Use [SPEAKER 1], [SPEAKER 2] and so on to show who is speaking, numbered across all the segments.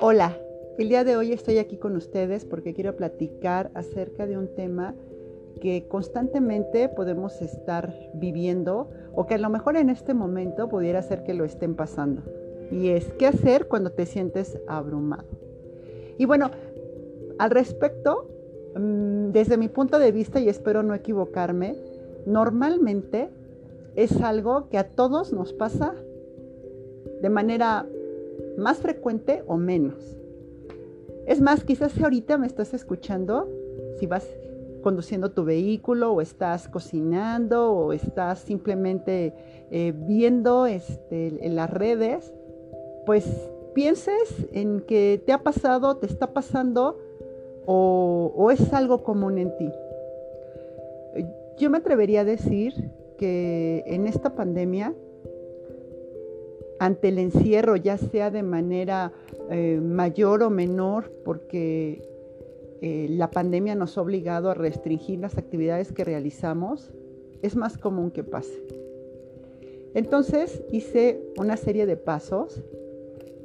[SPEAKER 1] Hola, el día de hoy estoy aquí con ustedes porque quiero platicar acerca de un tema que constantemente podemos estar viviendo o que a lo mejor en este momento pudiera ser que lo estén pasando. Y es qué hacer cuando te sientes abrumado. Y bueno, al respecto, mm, desde mi punto de vista, y espero no equivocarme, normalmente es algo que a todos nos pasa de manera más frecuente o menos. Es más, quizás ahorita me estás escuchando, si vas conduciendo tu vehículo o estás cocinando o estás simplemente eh, viendo este, en las redes, pues pienses en que te ha pasado, te está pasando o es algo común en ti. Yo me atrevería a decir que en esta pandemia ante el encierro, ya sea de manera eh, mayor o menor, porque eh, la pandemia nos ha obligado a restringir las actividades que realizamos, es más común que pase. Entonces hice una serie de pasos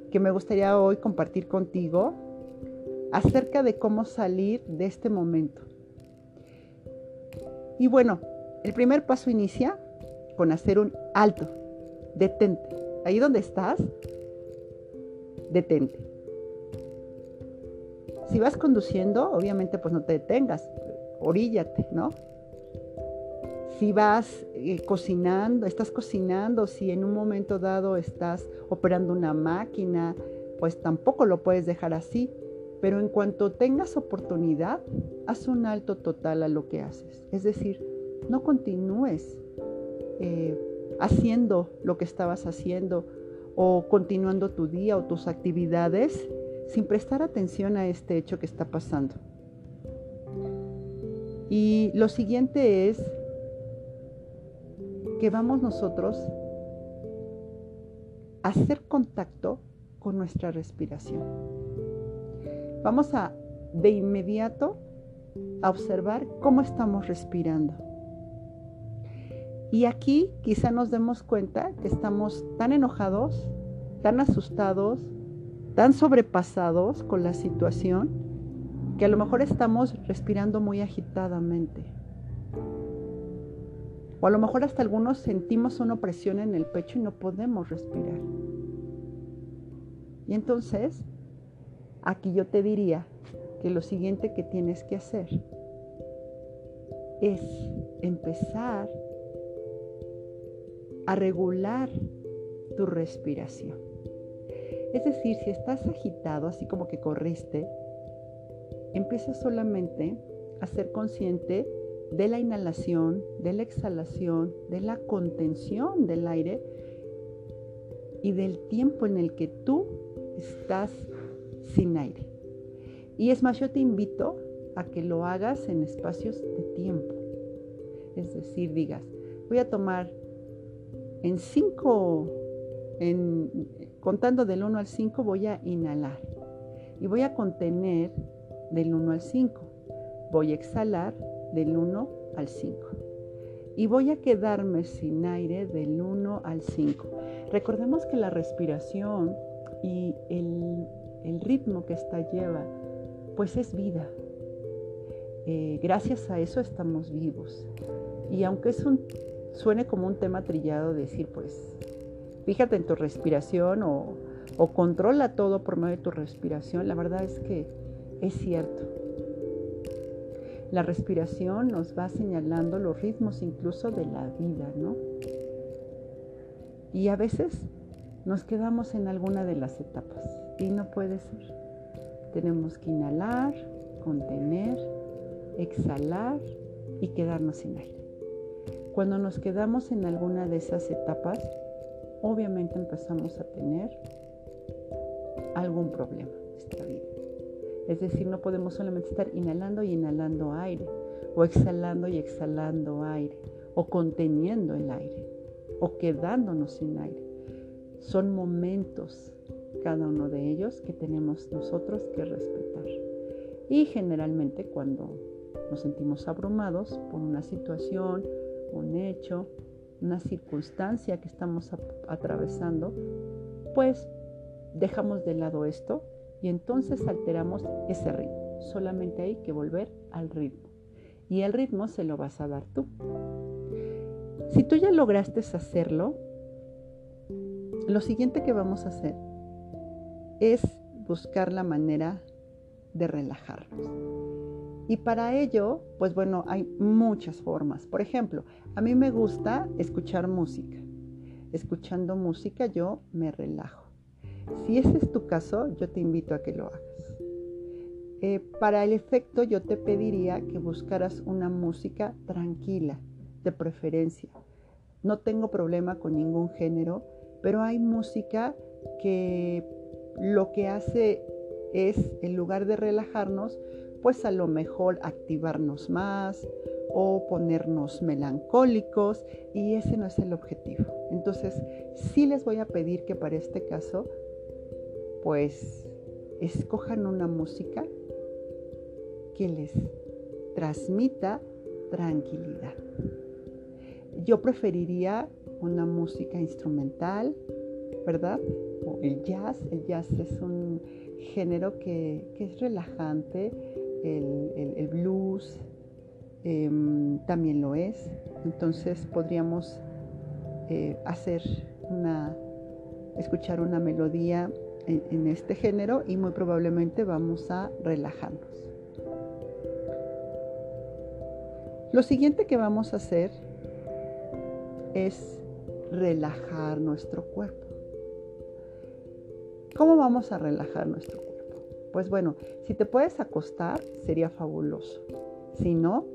[SPEAKER 1] que me gustaría hoy compartir contigo acerca de cómo salir de este momento. Y bueno, el primer paso inicia con hacer un alto, detente ahí donde estás, detente. Si vas conduciendo, obviamente pues no te detengas, oríllate, ¿no? Si vas eh, cocinando, estás cocinando, si en un momento dado estás operando una máquina, pues tampoco lo puedes dejar así. Pero en cuanto tengas oportunidad, haz un alto total a lo que haces. Es decir, no continúes eh, haciendo lo que estabas haciendo o continuando tu día o tus actividades sin prestar atención a este hecho que está pasando. Y lo siguiente es que vamos nosotros a hacer contacto con nuestra respiración. Vamos a de inmediato a observar cómo estamos respirando. Y aquí quizá nos demos cuenta que estamos tan enojados, tan asustados, tan sobrepasados con la situación, que a lo mejor estamos respirando muy agitadamente. O a lo mejor hasta algunos sentimos una opresión en el pecho y no podemos respirar. Y entonces, aquí yo te diría que lo siguiente que tienes que hacer es empezar a regular tu respiración. Es decir, si estás agitado, así como que corriste, empieza solamente a ser consciente de la inhalación, de la exhalación, de la contención del aire y del tiempo en el que tú estás sin aire. Y es más, yo te invito a que lo hagas en espacios de tiempo. Es decir, digas, voy a tomar en 5, contando del 1 al 5, voy a inhalar y voy a contener del 1 al 5. Voy a exhalar del 1 al 5. Y voy a quedarme sin aire del 1 al 5. Recordemos que la respiración y el, ritmo que esta lleva, pues es vida. Eh, gracias a eso estamos vivos. Y aunque es un suene como un tema trillado decir, pues, fíjate en tu respiración o, controla todo por medio de tu respiración, la verdad es que es cierto. La respiración nos va señalando los ritmos incluso de la vida, ¿no? Y a veces nos quedamos en alguna de las etapas y no puede ser. Tenemos que inhalar, contener, exhalar y quedarnos sin aire. Cuando nos quedamos en alguna de esas etapas, obviamente empezamos a tener algún problema en nuestra vida. Es decir, no podemos solamente estar inhalando y inhalando aire, o exhalando y exhalando aire, o conteniendo el aire, o quedándonos sin aire. Son momentos, cada uno de ellos, que tenemos nosotros que respetar. Y generalmente cuando nos sentimos abrumados por una situación, un hecho, una circunstancia que estamos atravesando, pues dejamos de lado esto y entonces alteramos ese ritmo. Solamente hay que volver al ritmo. Y el ritmo se lo vas a dar tú. Si tú ya lograste hacerlo, lo siguiente que vamos a hacer es buscar la manera de relajarnos. Y para ello, pues bueno, hay muchas formas. Por ejemplo, a mí me gusta escuchar música. Escuchando música yo me relajo. Si ese es tu caso, yo te invito a que lo hagas. Eh, para el efecto, yo te pediría que buscaras una música tranquila, de preferencia. No tengo problema con ningún género, pero hay música que lo que hace es, en lugar de relajarnos, pues a lo mejor activarnos más o ponernos melancólicos y ese no es el objetivo. Entonces, sí les voy a pedir que para este caso, pues escojan una música que les transmita tranquilidad. Yo preferiría una música instrumental, ¿verdad? O el jazz. El jazz es un género que, es relajante, el, blues em, también lo es. Entonces podríamos eh, hacer una, escuchar una melodía en este género y muy probablemente vamos a relajarnos. Lo siguiente que vamos a hacer es relajar nuestro cuerpo. ¿Cómo vamos a relajar nuestro cuerpo? Pues bueno, si te puedes acostar, sería fabuloso. Si no,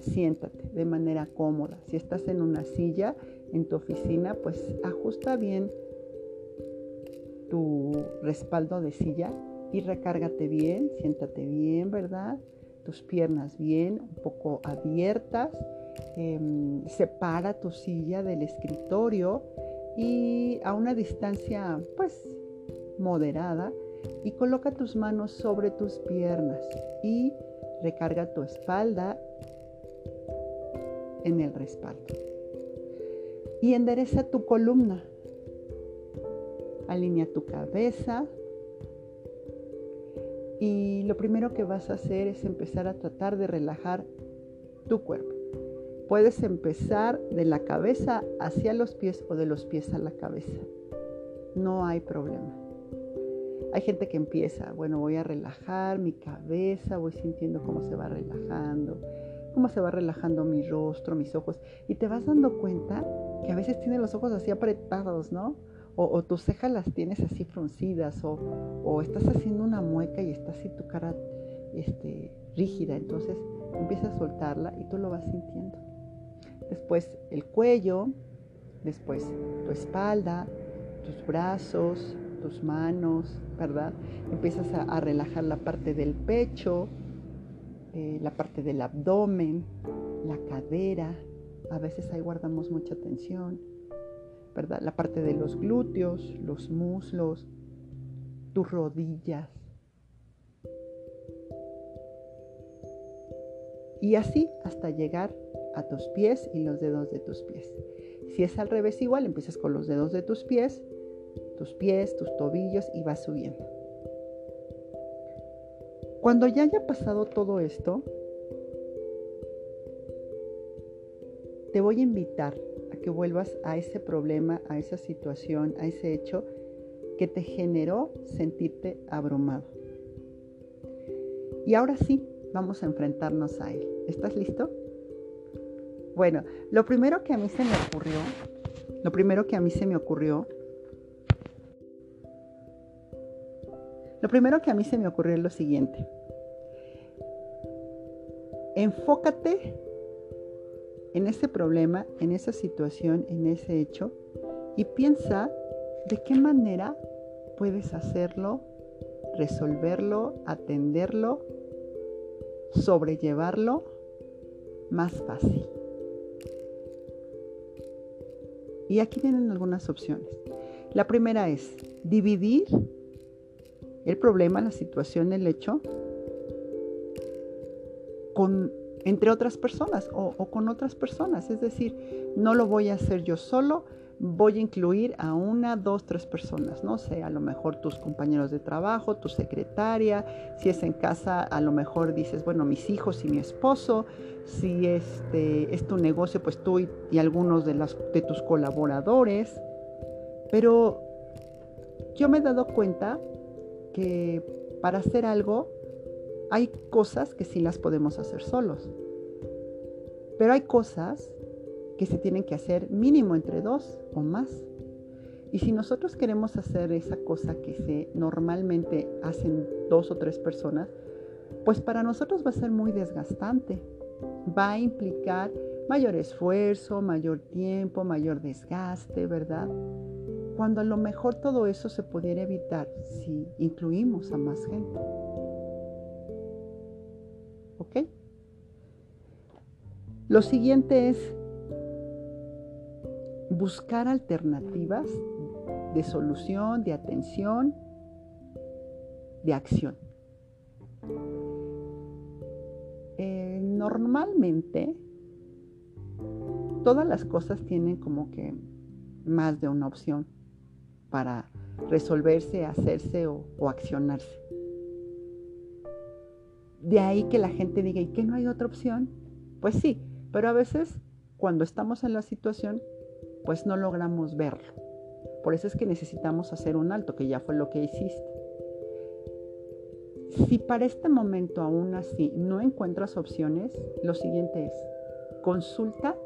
[SPEAKER 1] siéntate de manera cómoda. Si estás en una silla en tu oficina, pues ajusta bien tu respaldo de silla y recárgate bien, siéntate bien, ¿verdad? Tus piernas bien, un poco abiertas. Em, separa tu silla del escritorio y a una distancia, pues moderada y coloca tus manos sobre tus piernas y recarga tu espalda en el respaldo. Y endereza tu columna. Alinea tu cabeza. Y lo primero que vas a hacer es empezar a tratar de relajar tu cuerpo. Puedes empezar de la cabeza hacia los pies o de los pies a la cabeza. No hay problema. Hay gente que empieza, bueno, voy a relajar mi cabeza, voy sintiendo cómo se va relajando, cómo se va relajando mi rostro, mis ojos, y te vas dando cuenta que a veces tienes los ojos así apretados, ¿no? O, tus cejas las tienes así fruncidas, o, estás haciendo una mueca y está así tu cara este, rígida, entonces empieza a soltarla y tú lo vas sintiendo. Después el cuello, después tu espalda, tus brazos, tus manos, ¿verdad? Empiezas a, relajar la parte del pecho, eh, la parte del abdomen, la cadera. A veces ahí guardamos mucha tensión, ¿verdad? La parte de los glúteos, los muslos, tus rodillas. Y así hasta llegar a tus pies y los dedos de tus pies. Si es al revés igual, empiezas con los dedos de tus pies tus pies, tus tobillos y vas subiendo. Cuando ya haya pasado todo esto, te voy a invitar a que vuelvas a ese problema, a esa situación, a ese hecho que te generó sentirte abrumado. Y ahora sí, vamos a enfrentarnos a él. ¿Estás listo? Bueno, lo primero que a mí se me ocurrió, lo primero que a mí se me ocurrió Lo primero que a mí se me ocurrió es lo siguiente. Enfócate en ese problema, en esa situación, en ese hecho y piensa de qué manera puedes hacerlo, resolverlo, atenderlo, sobrellevarlo más fácil. Y aquí vienen algunas opciones. La primera es dividir el problema, la situación, el hecho, con entre otras personas o, con otras personas. Es decir, no lo voy a hacer yo solo, voy a incluir a una, dos, tres personas, no sé, a lo mejor tus compañeros de trabajo, tu secretaria, si es en casa, a lo mejor dices, bueno, mis hijos y mi esposo, si este es tu negocio, pues tú y, algunos de, las, de tus colaboradores. Pero yo me he dado cuenta que para hacer algo hay cosas que sí las podemos hacer solos, pero hay cosas que se tienen que hacer mínimo entre dos o más. Y si nosotros queremos hacer esa cosa que se normalmente hacen dos o tres personas, pues para nosotros va a ser muy desgastante. Va a implicar mayor esfuerzo, mayor tiempo, mayor desgaste, ¿verdad? Cuando a lo mejor todo eso se pudiera evitar si incluimos a más gente. ¿Ok? Lo siguiente es buscar alternativas de solución, de atención, de acción. Eh, normalmente todas las cosas tienen como que más de una opción para resolverse, hacerse o, o accionarse. De ahí que la gente diga, ¿y que no hay otra opción? Pues sí, pero a veces cuando estamos en la situación, pues no logramos verlo. Por eso es que necesitamos hacer un alto, que ya fue lo que hiciste. Si para este momento aún así no encuentras opciones, lo siguiente es, consulta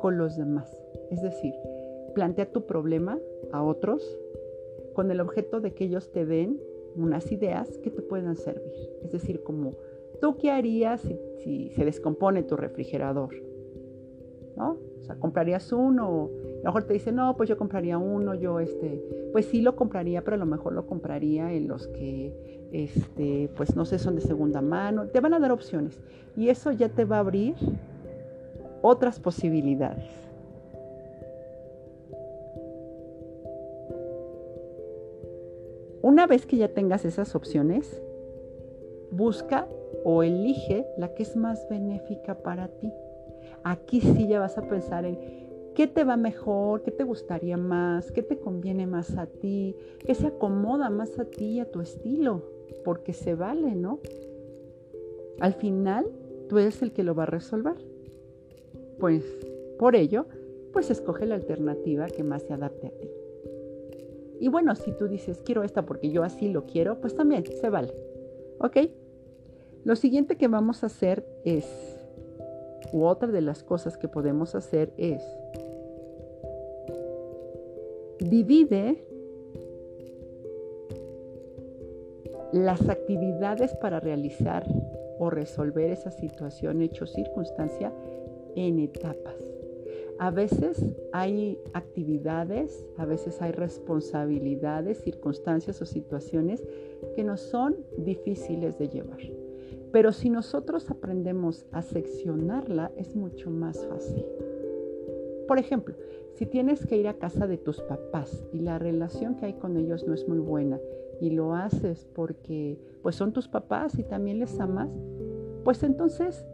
[SPEAKER 1] con los demás. Es decir, plantea tu problema a otros con el objeto de que ellos te den unas ideas que te puedan servir. Es decir, como, ¿tú qué harías si, se descompone tu refrigerador? ¿No? O sea, comprarías uno, a lo mejor te dice, no, pues yo compraría uno, yo este, pues sí lo compraría, pero a lo mejor lo compraría en los que, este, pues no sé, son de segunda mano. Te van a dar opciones y eso ya te va a abrir otras posibilidades. Una vez que ya tengas esas opciones, busca o elige la que es más benéfica para ti. Aquí sí ya vas a pensar en qué te va mejor, qué te gustaría más, qué te conviene más a ti, qué se acomoda más a ti y a tu estilo, porque se vale, ¿no? Al final, tú eres el que lo va a resolver. Pues por ello, pues escoge la alternativa que más se adapte a ti. Y bueno, si tú dices, quiero esta porque yo así lo quiero, pues también se vale. ¿Ok? Lo siguiente que vamos a hacer es, u otra de las cosas que podemos hacer es, divide las actividades para realizar o resolver esa situación, hecho circunstancia, en etapas. A veces hay actividades, a veces hay responsabilidades, circunstancias o situaciones que nos son difíciles de llevar. Pero si nosotros aprendemos a seccionarla, es mucho más fácil. Por ejemplo, si tienes que ir a casa de tus papás y la relación que hay con ellos no es muy buena y lo haces porque pues son tus papás y también les amas, pues entonces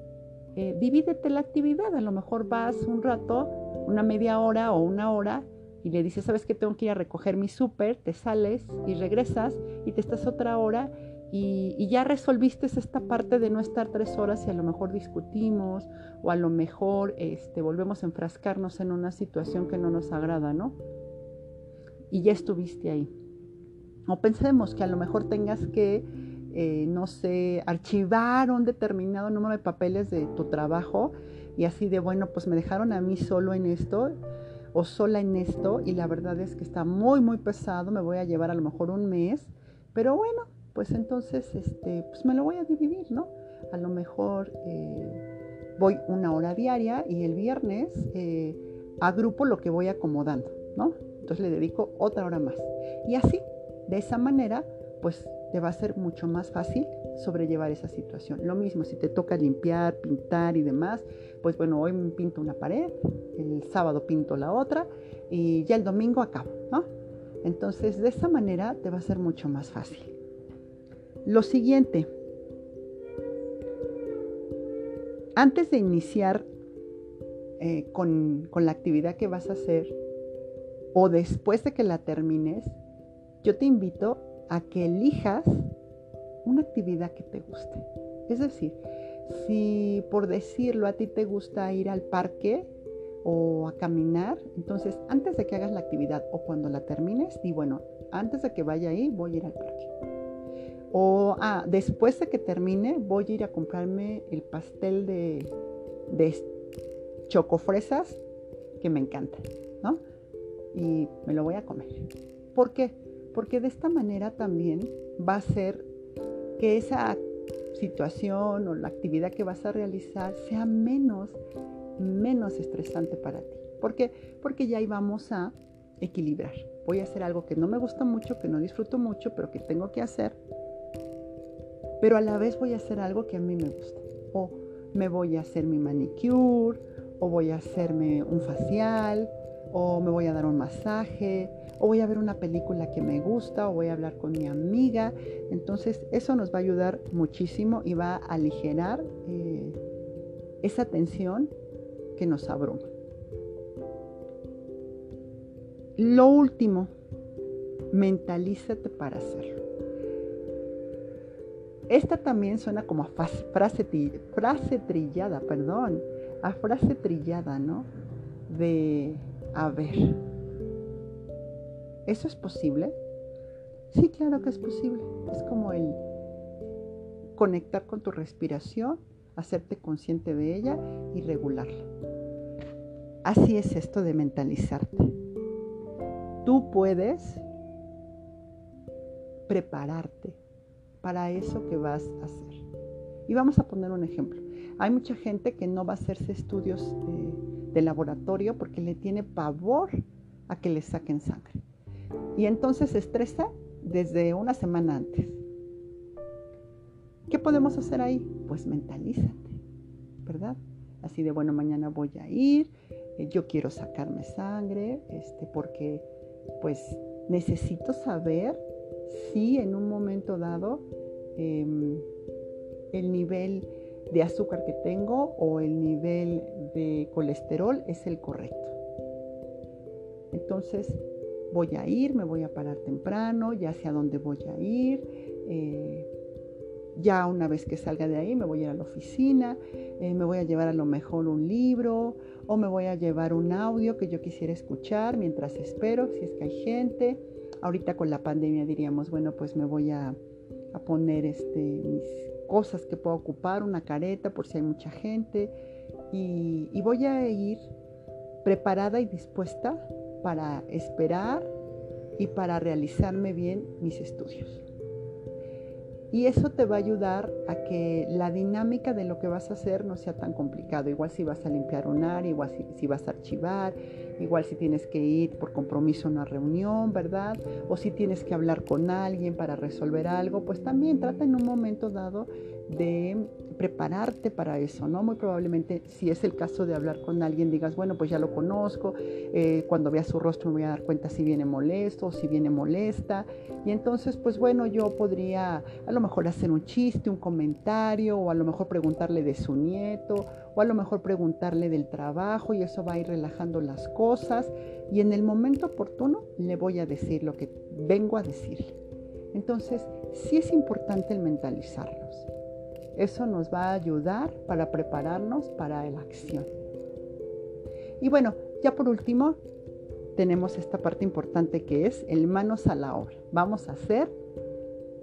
[SPEAKER 1] eh, divídete la actividad. A lo mejor vas un rato, una media hora o una hora y le dices, sabes que tengo que ir a recoger mi súper, te sales y regresas y te estás otra hora y, ya resolviste esta parte de no estar tres horas y a lo mejor discutimos o a lo mejor este, volvemos a enfrascarnos en una situación que no nos agrada, ¿no? Y ya estuviste ahí. O pensemos que a lo mejor tengas que eh, no sé, archivar un determinado número de papeles de tu trabajo y así de, bueno, pues me dejaron a mí solo en esto o sola en esto y la verdad es que está muy, muy pesado, me voy a llevar a lo mejor un mes, pero bueno, pues entonces, este, pues me lo voy a dividir, ¿no? A lo mejor eh, voy una hora diaria y el viernes eh, agrupo lo que voy acomodando, ¿no? Entonces le dedico otra hora más. Y así, de esa manera, pues te va a ser mucho más fácil sobrellevar esa situación. Lo mismo, si te toca limpiar, pintar y demás, pues bueno, hoy pinto una pared, el sábado pinto la otra y ya el domingo acabo, ¿no? Entonces, de esa manera te va a ser mucho más fácil. Lo siguiente, antes de iniciar eh, con, con la actividad que vas a hacer o después de que la termines, yo te invito a que elijas una actividad que te guste. Es decir, si por decirlo a ti te gusta ir al parque o a caminar, entonces antes de que hagas la actividad o cuando la termines, di bueno, antes de que vaya ahí voy a ir al parque. O ah, después de que termine voy a ir a comprarme el pastel de, de chocofresas que me encanta, ¿no? Y me lo voy a comer. ¿Por qué? Porque de esta manera también va a ser que esa situación o la actividad que vas a realizar sea menos, menos estresante para ti. ¿Por qué? Porque ya íbamos a equilibrar. Voy a hacer algo que no me gusta mucho, que no disfruto mucho, pero que tengo que hacer. Pero a la vez voy a hacer algo que a mí me gusta. O me voy a hacer mi manicure, o voy a hacerme un facial, o me voy a dar un masaje, o voy a ver una película que me gusta, o voy a hablar con mi amiga. Entonces eso nos va a ayudar muchísimo y va a aligerar eh, esa tensión que nos abruma. Lo último, mentalízate para hacerlo. Esta también suena como a frase, frase trillada, perdón, a frase trillada, ¿no? De, a ver, ¿Eso es posible? Sí, claro que es posible. Es como el conectar con tu respiración, hacerte consciente de ella y regularla. Así es esto de mentalizarte. Tú puedes prepararte para eso que vas a hacer. Y vamos a poner un ejemplo. Hay mucha gente que no va a hacerse estudios de, laboratorio porque le tiene pavor a que le saquen sangre. Y entonces se estresa desde una semana antes. ¿Qué podemos hacer ahí? Pues mentalízate, ¿verdad? Así de, bueno, mañana voy a ir, eh, yo quiero sacarme sangre, este, porque pues necesito saber si en un momento dado em, el nivel de azúcar que tengo o el nivel de colesterol es el correcto. Entonces, voy a ir, me voy a parar temprano, ya sé a dónde voy a ir. Eh, ya una vez que salga de ahí me voy a ir a la oficina, eh, me voy a llevar a lo mejor un libro o me voy a llevar un audio que yo quisiera escuchar mientras espero, si es que hay gente. Ahorita con la pandemia diríamos, bueno, pues me voy a, poner este, mis cosas que puedo ocupar, una careta por si hay mucha gente y voy a ir preparada y dispuesta para esperar y para realizarme bien mis estudios. Y eso te va a ayudar a que la dinámica de lo que vas a hacer no sea tan complicado. Igual si vas a limpiar un área, igual si, vas a archivar, igual si tienes que ir por compromiso a una reunión, ¿verdad? O si tienes que hablar con alguien para resolver algo, pues también trata en un momento dado de prepararte para eso, ¿no? Muy probablemente, si es el caso de hablar con alguien, digas, bueno, pues ya lo conozco, eh, cuando vea su rostro me voy a dar cuenta si viene molesto o si viene molesta, y entonces, pues bueno, yo podría a lo mejor hacer un chiste, un comentario, o a lo mejor preguntarle de su nieto, o a lo mejor preguntarle del trabajo, y eso va a ir relajando las cosas, y en el momento oportuno le voy a decir lo que vengo a decirle. Entonces, sí es importante el mentalizarnos. Eso nos va a ayudar para prepararnos para la acción. Y bueno, ya por último, tenemos esta parte importante que es el manos a la obra. Vamos a hacer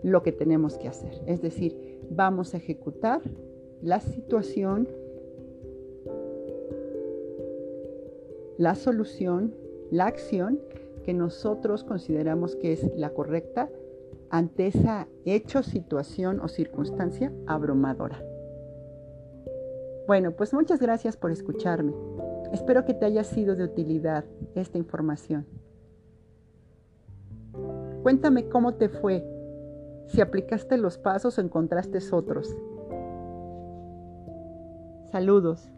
[SPEAKER 1] lo que tenemos que hacer. Es decir, vamos a ejecutar la situación, la solución, la acción que nosotros consideramos que es la correcta ante esa hecho, situación o circunstancia abrumadora. Bueno, pues muchas gracias por escucharme. Espero que te haya sido de utilidad esta información. Cuéntame cómo te fue, si aplicaste los pasos o encontraste otros. Saludos.